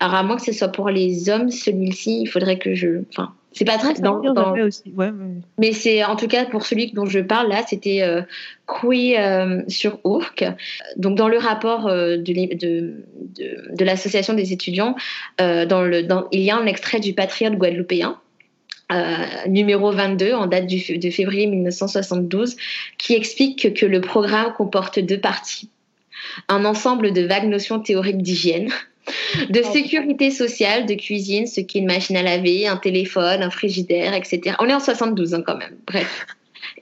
Alors à moins que ce soit pour les hommes, celui-ci, il faudrait que je, enfin, c'est pas très dans, Aussi. Ouais, mais c'est en tout cas pour celui dont je parle là, c'était euh, Couy euh, sur Ourcq. Donc dans le rapport euh, de, de, de, de l'association des étudiants, dans le, dans, il y a un extrait du Patriote guadeloupéen euh, numéro 22 en date du, de février 1972 qui explique que, le programme comporte deux parties. Un ensemble de vagues notions théoriques d'hygiène, de sécurité sociale, de cuisine, ce qui est une machine à laver, un téléphone, un frigidaire, etc. On est en 72 hein, quand même, bref.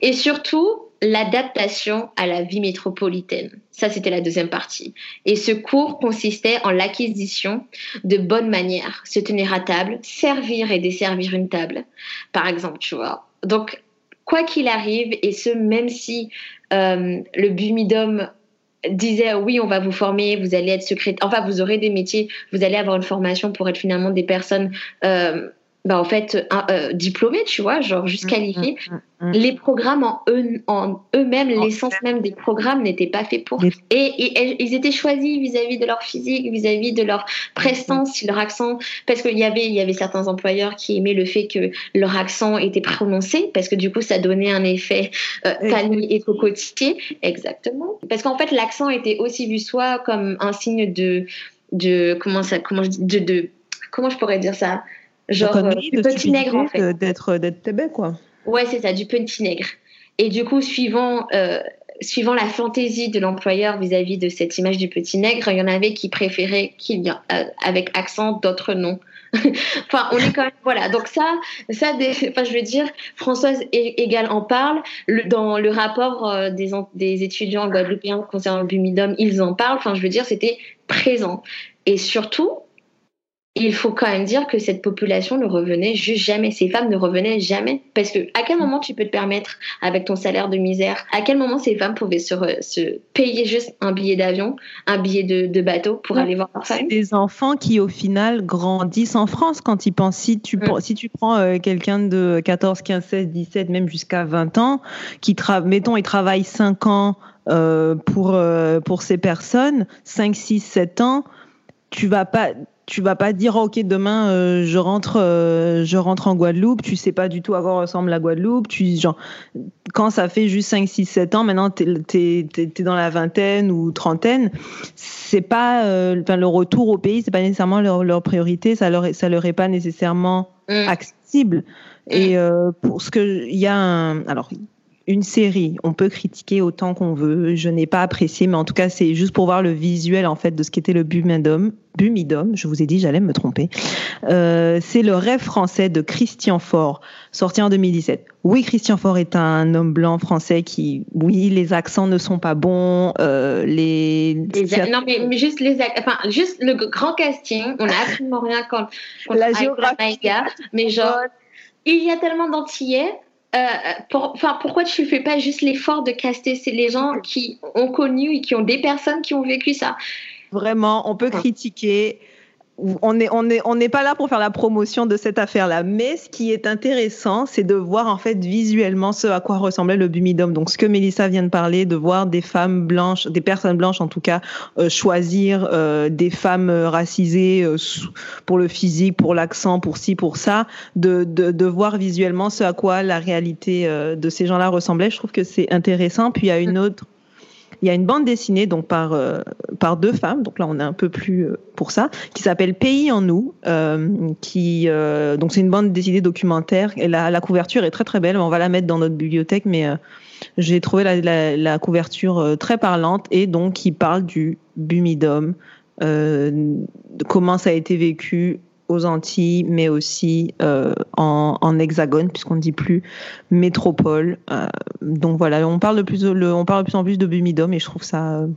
Et surtout, l'adaptation à la vie métropolitaine. Ça, c'était la deuxième partie. Et ce cours consistait en l'acquisition de bonnes manières, se tenir à table, servir et desservir une table, par exemple, tu vois. Donc, quoi qu'il arrive, et ce, même si euh, le Bumidum disait oui, on va vous former, vous allez être secrétaire, enfin, vous aurez des métiers, vous allez avoir une formation pour être finalement des personnes. Euh, bah, en fait euh, diplômés, tu vois, genre juste mmh, qualifiés. Mmh, mmh, les programmes en, eux, en eux-mêmes, l'essence même des programmes n'était pas fait pour. Et, ils étaient choisis vis-à-vis de leur physique, vis-à-vis de leur prestance, leur accent, parce qu'il y avait, il y avait certains employeurs qui aimaient le fait que leur accent était prononcé, parce que du coup, ça donnait un effet euh, et cocotier. Exactement. Parce qu'en fait, l'accent était aussi vu soit comme un signe de, de comment ça, comment je, de, de comment je pourrais dire ça?
Genre euh, du petit nègre en fait. D'être d'être quoi.
Ouais, c'est ça, du petit nègre. Et du coup, suivant euh, suivant la fantaisie de l'employeur vis-à-vis de cette image du petit nègre, il y en avait qui préféraient qu'il y a, euh, avec accent, d'autres non. enfin, on est quand même voilà. Donc ça, ça, enfin, je veux dire, Françoise Égal en parle dans le rapport des, des étudiants guadeloupéens concernant le bumidum, ils en parlent. Enfin, je veux dire, c'était présent. Et surtout, il faut quand même dire que cette population ne revenait juste jamais. Ces femmes ne revenaient jamais. Parce que à quel moment tu peux te permettre, avec ton salaire de misère, à quel moment ces femmes pouvaient se, se payer juste un billet d'avion, un billet de, bateau pour aller voir leur famille?
Des enfants qui, au final, grandissent en France quand ils pensent. Si tu, si tu prends euh, quelqu'un de 14, 15, 16, 17, même jusqu'à 20 ans, qui, mettons, il travaille 5 ans euh, pour, euh, pour ces personnes, 5, 6, 7 ans, tu vas pas tu vas pas dire ok demain euh, je rentre euh, je rentre en Guadeloupe tu sais pas du tout à quoi ressemble la Guadeloupe tu genre quand ça fait juste 5 6 7 ans maintenant tu es, es, dans la vingtaine ou trentaine c'est pas euh, enfin le retour au pays c'est pas nécessairement leur, leur, priorité ça leur ça leur est pas nécessairement mm. accessible et mm. pour ce que il y a un alors une série. On peut critiquer autant qu'on veut. Je n'ai pas apprécié, mais en tout cas, c'est juste pour voir le visuel en fait de ce qu'était le Bumidum. Bumidum, je vous ai dit, j'allais me tromper. Euh, c'est le rêve français de Christian Faure, sorti en 2017. Oui, Christian Faure est un homme blanc français qui, oui, les accents ne sont pas bons. Euh, les...
non, mais, juste les, enfin, juste le grand casting, on n'a absolument rien contre, la géographie. mais genre, il y a tellement d'antillais euh, enfin, pourquoi tu ne fais pas juste l'effort de caster C'est les gens qui ont connu et qui ont des personnes qui ont vécu ça?
Vraiment, on peut critiquer on n'est on est, on pas là pour faire la promotion de cette affaire-là, mais ce qui est intéressant, c'est de voir en fait visuellement ce à quoi ressemblait le Bumidum. Donc ce que Mélissa vient de parler, de voir des femmes blanches, des personnes blanches en tout cas, euh, choisir euh, des femmes euh, racisées pour le physique, pour l'accent, pour ci, pour ça, de, de, de, voir visuellement ce à quoi la réalité de ces gens-là ressemblait. Je trouve que c'est intéressant. Puis il y a une mm. autre il y a une bande dessinée donc par euh, par deux femmes, donc là on est un peu plus euh, ça, qui s'appelle Pays en nous, euh, qui donc c'est une bande dessinée documentaire et la, la, couverture est très très belle. On va la mettre dans notre bibliothèque, mais j'ai trouvé la, couverture très parlante et donc qui parle du bumidum, comment ça a été vécu aux Antilles, mais aussi euh, en, en, hexagone, puisqu'on ne dit plus métropole. Euh, donc voilà, on parle, de plus, on parle de plus en plus de Bumidum et je trouve ça. Euh,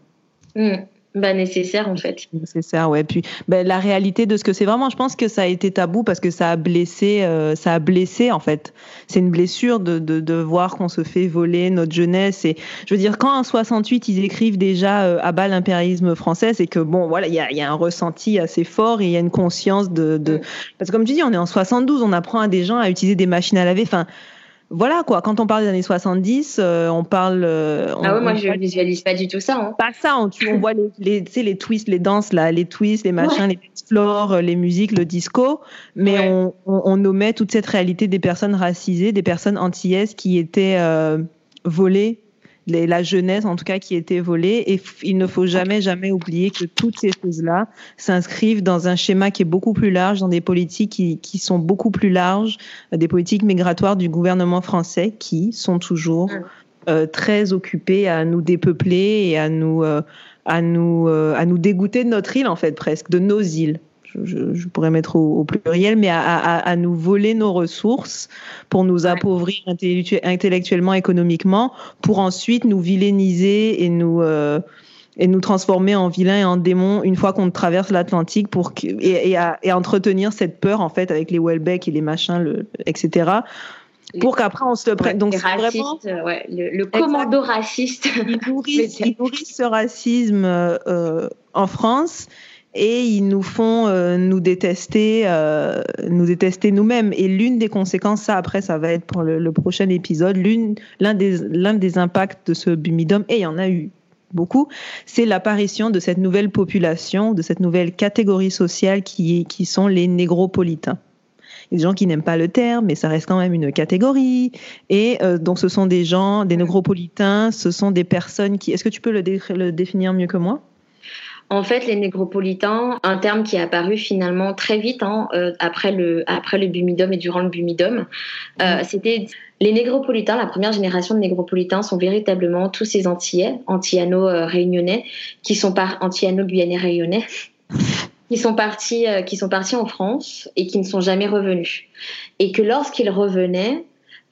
mm. Bah, nécessaire en fait.
Nécessaire, ouais. Puis ben, la réalité de ce que c'est vraiment, je pense que ça a été tabou parce que ça a blessé, euh, ça a blessé en fait. C'est une blessure de, de, de voir qu'on se fait voler notre jeunesse. Et je veux dire, quand en 68 ils écrivent déjà euh, à bas l'impérialisme français, c'est que bon, voilà, il y a, y a, un ressenti assez fort et il y a une conscience de, de... Mm. parce que comme tu dis, on est en 72, on apprend à des gens à utiliser des machines à laver. Enfin voilà quoi, quand on parle des années 70, euh, on parle.
Euh, ah ouais, moi je visualise pas du tout ça. Hein.
Pas ça, on, on voit les, les, les twists, les danses là, les twists, les machins, les flores, euh, les musiques, le disco, mais on, on, on, omet toute cette réalité des personnes racisées, des personnes antillaises qui étaient euh, volées la jeunesse en tout cas qui était volée. Et il ne faut jamais, jamais oublier que toutes ces choses-là s'inscrivent dans un schéma qui est beaucoup plus large, dans des politiques qui, qui sont beaucoup plus larges, des politiques migratoires du gouvernement français qui sont toujours euh, très occupées à nous dépeupler et à nous, euh, à nous, euh, à nous dégoûter de notre île en fait presque, de nos îles je, pourrais mettre au, pluriel, mais à, nous voler nos ressources pour nous appauvrir intellectuellement, économiquement, pour ensuite nous vilainiser et nous euh, et nous transformer en vilains et en démons une fois qu'on traverse l'Atlantique pour et, et, entretenir cette peur en fait avec les Welbeck et les machins, le, etc. Pour qu'après on se le prenne.
Donc vraiment ouais, le, commando raciste.
Ils nourrissent, ce racisme euh, en France et ils nous font euh, nous détester, euh, nous détester nous-mêmes. Et l'une des conséquences, ça après, ça va être pour le, prochain épisode, l'un des, l'un des impacts de ce bumidum, et il y en a eu beaucoup, c'est l'apparition de cette nouvelle population, de cette nouvelle catégorie sociale qui, qui sont les négropolitains. Des gens qui n'aiment pas le terme, mais ça reste quand même une catégorie. Et euh, donc, ce sont des gens, des négropolitains, ce sont des personnes qui. Est-ce que tu peux le, le définir mieux que moi?
En fait, les négropolitains, un terme qui est apparu finalement très vite hein, euh, après le après le bumidum et durant le bumidum, euh, mhm. c'était les négropolitains. La première génération de négropolitains sont véritablement tous ces Antillais, Antillano-réunionnais, qui sont par Antillano-guyanais-réunionnais, qui sont partis euh, qui sont partis en France et qui ne sont jamais revenus. Et que lorsqu'ils revenaient,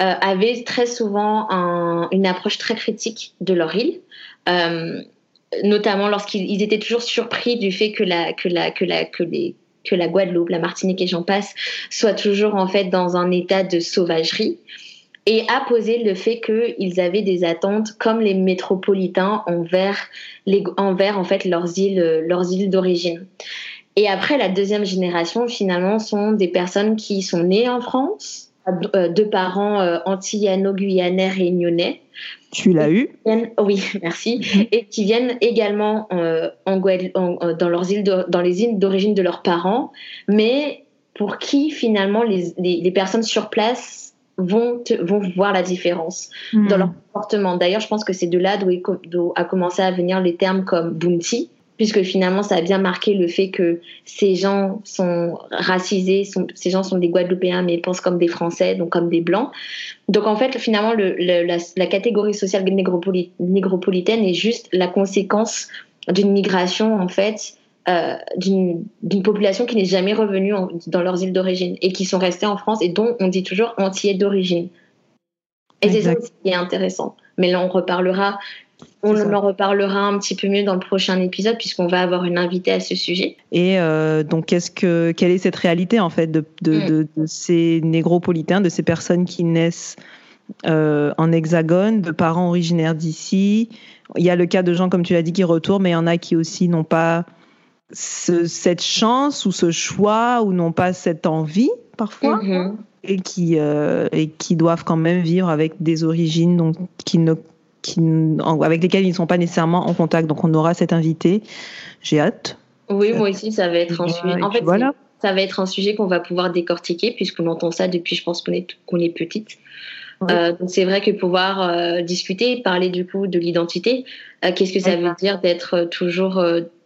euh, avaient très souvent un, une approche très critique de leur île. Euh, notamment lorsqu'ils étaient toujours surpris du fait que la, que la, que la, que les, que la Guadeloupe, la Martinique et j'en passe soient toujours en fait dans un état de sauvagerie et a posé le fait qu'ils avaient des attentes comme les métropolitains envers, les, envers en fait leurs îles, leurs îles d'origine. Et après, la deuxième génération, finalement, sont des personnes qui sont nées en France, euh, de parents euh, antillano-guyanais réunionnais,
tu l'as eu?
Oui, merci. Et qui viennent également euh, en euh, dans, leurs îles dans les îles d'origine de leurs parents, mais pour qui finalement les, les, personnes sur place vont, vont voir la différence dans hmm. leur comportement? D'ailleurs, je pense que c'est de là d'où a commencé à venir les termes comme bounty, puisque finalement ça a bien marqué le fait que ces gens sont racisés, ces gens sont des Guadeloupéens mais pensent comme des Français, donc comme des Blancs. Donc en fait finalement la, catégorie sociale négropolitaine est juste la conséquence d'une migration en fait euh, d'une population qui n'est jamais revenue dans leurs îles d'origine et qui sont restés en France et dont on dit toujours entiers d'origine. Et c'est ça qui est intéressant. Mais là, on reparlera on en reparlera un petit peu mieux dans le prochain épisode puisqu'on va avoir une invitée à ce sujet.
Et euh, donc, qu'est-ce que, quelle est cette réalité en fait de, de, mm. ces négropolitains, de ces personnes qui naissent euh, en hexagone, de parents originaires d'ici? Il y a le cas de gens, comme tu l'as dit, qui retournent, mais il y en a qui aussi n'ont pas cette chance ou ce choix ou n'ont pas cette envie parfois. Mm-hmm. Et qui, euh, et qui doivent quand même vivre avec des origines donc, qui ne avec lesquels ils ne sont pas nécessairement en contact. Donc on aura cet invité. J'ai hâte.
Oui, moi aussi, ça va être un sujet. En fait, voilà. ça va être un sujet qu'on va pouvoir décortiquer puisqu'on entend ça depuis, je pense qu'on est, qu'on est petite. Euh, donc c'est vrai que pouvoir euh, discuter, parler du coup de l'identité, euh, qu'est-ce que ça veut dire d'être toujours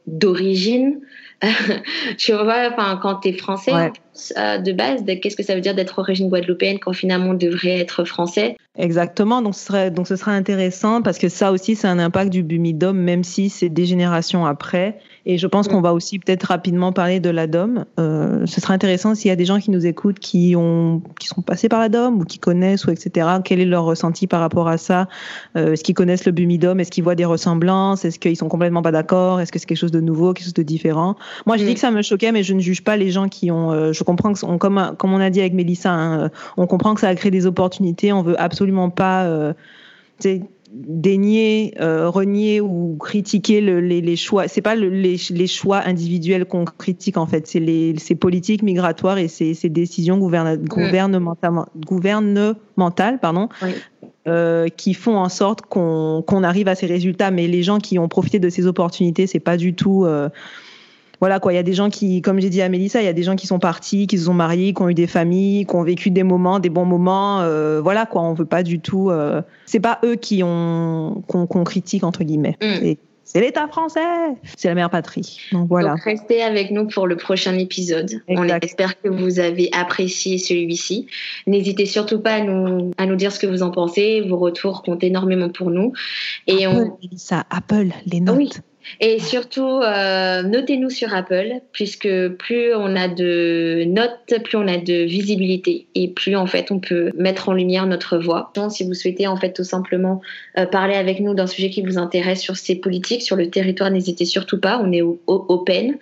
d'origine, tu vois, enfin, quand tu es français de base, qu'est-ce que ça veut dire d'être origine guadeloupéenne quand finalement on devrait être français
Exactement, donc ce, serait, donc ce sera intéressant parce que ça aussi c'est un impact du Bumidom, même si c'est des générations après. Et je pense mm. qu'on va aussi peut-être rapidement parler de la DOM. Euh, ce sera intéressant s'il y a des gens qui nous écoutent qui, ont, qui sont passés par la DOM ou qui connaissent ou etc. Quel est leur ressenti par rapport à ça? Euh, Est-ce qu'ils connaissent le Bumidom? Est-ce qu'ils voient des ressemblances? Est-ce qu'ils sont complètement pas d'accord? Est-ce que c'est quelque chose de nouveau, quelque chose de différent? Moi, dis mm. que ça me choquait, mais je ne juge pas les gens qui ont. Euh, je comprends que, comme, comme on a dit avec Mélissa, hein, euh, on comprend que ça a créé des opportunités. On veut absolument pas. Euh, dénier, euh, renier ou critiquer le, les, les, choix. C'est pas le, les, les, choix individuels qu'on critique en fait, c'est les ces politiques migratoires et ces, ces décisions gouvernementales, gouvernementales pardon, euh, qui font en sorte qu'on arrive à ces résultats. Mais les gens qui ont profité de ces opportunités, c'est pas du tout euh, voilà quoi, il y a des gens qui, comme j'ai dit à Mélissa, il y a des gens qui sont partis, qui se sont mariés, qui ont eu des familles, qui ont vécu des moments, des bons moments. Euh, voilà quoi, on veut pas du tout. Euh, c'est pas eux qui ont qu'on critique entre guillemets. Mm. C'est l'État français, c'est la mère patrie. Donc voilà. Donc
restez avec nous pour le prochain épisode. On espère que vous avez apprécié celui-ci. N'hésitez surtout pas à nous, à nous dire ce que vous en pensez. Vos retours comptent énormément pour nous.
Et on... ça, Apple, les notes. Oui.
Et surtout, euh, notez-nous sur Apple, puisque plus on a de notes, plus on a de visibilité et plus en fait on peut mettre en lumière notre voix. Donc, si vous souhaitez en fait tout simplement euh, parler avec nous d'un sujet qui vous intéresse sur ces politiques, sur le territoire, n'hésitez surtout pas, on est open.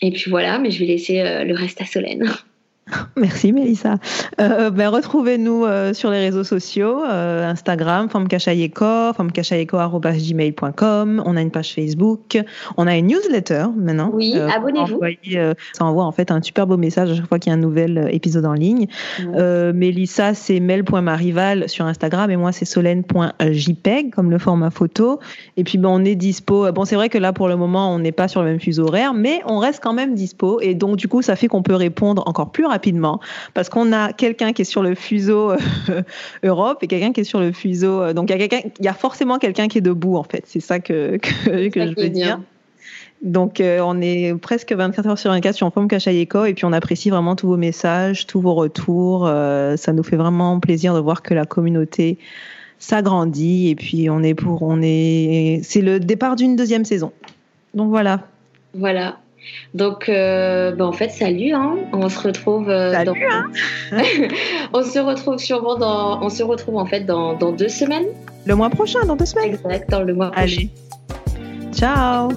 Et puis voilà, mais je vais laisser euh, le reste à Solène.
Merci Mélissa. Euh, ben, Retrouvez-nous euh, sur les réseaux sociaux, euh, Instagram, femkachayeko, femkachayeko.gmail.com. On a une page Facebook, on a une newsletter maintenant.
Oui, abonnez-vous.
ça envoie en fait un super beau message à chaque fois qu'il y a un nouvel épisode en ligne. Mélissa, c'est mel.marival sur Instagram et moi, c'est solène.jpeg comme le format photo. Et puis, ben, on est dispo. Bon, c'est vrai que là, pour le moment, on n'est pas sur le même fuseau horaire, mais on reste quand même dispo. Et donc, du coup, ça fait qu'on peut répondre encore plus rapidement rapidement parce qu'on a quelqu'un qui est sur le fuseau euh, Europe et quelqu'un qui est sur le fuseau. Euh, donc il y a il y a forcément quelqu'un qui est debout en fait. C'est ça que, que, je veux dire. Donc, euh, on est presque 24 heures sur 24 sur en forme Kachayeko et puis on apprécie vraiment tous vos messages, tous vos retours. ça nous fait vraiment plaisir de voir que la communauté s'agrandit et puis on est pour, on est, c'est le départ d'une deuxième saison. Donc voilà.
Voilà. Donc, euh, ben, en fait, salut. Hein. On se retrouve. Euh,
salut. Hein.
on se retrouve sûrement dans. On se retrouve en fait dans, dans, deux semaines.
Le mois prochain, dans deux semaines.
Exact, dans le mois prochain.
Allez. Ciao.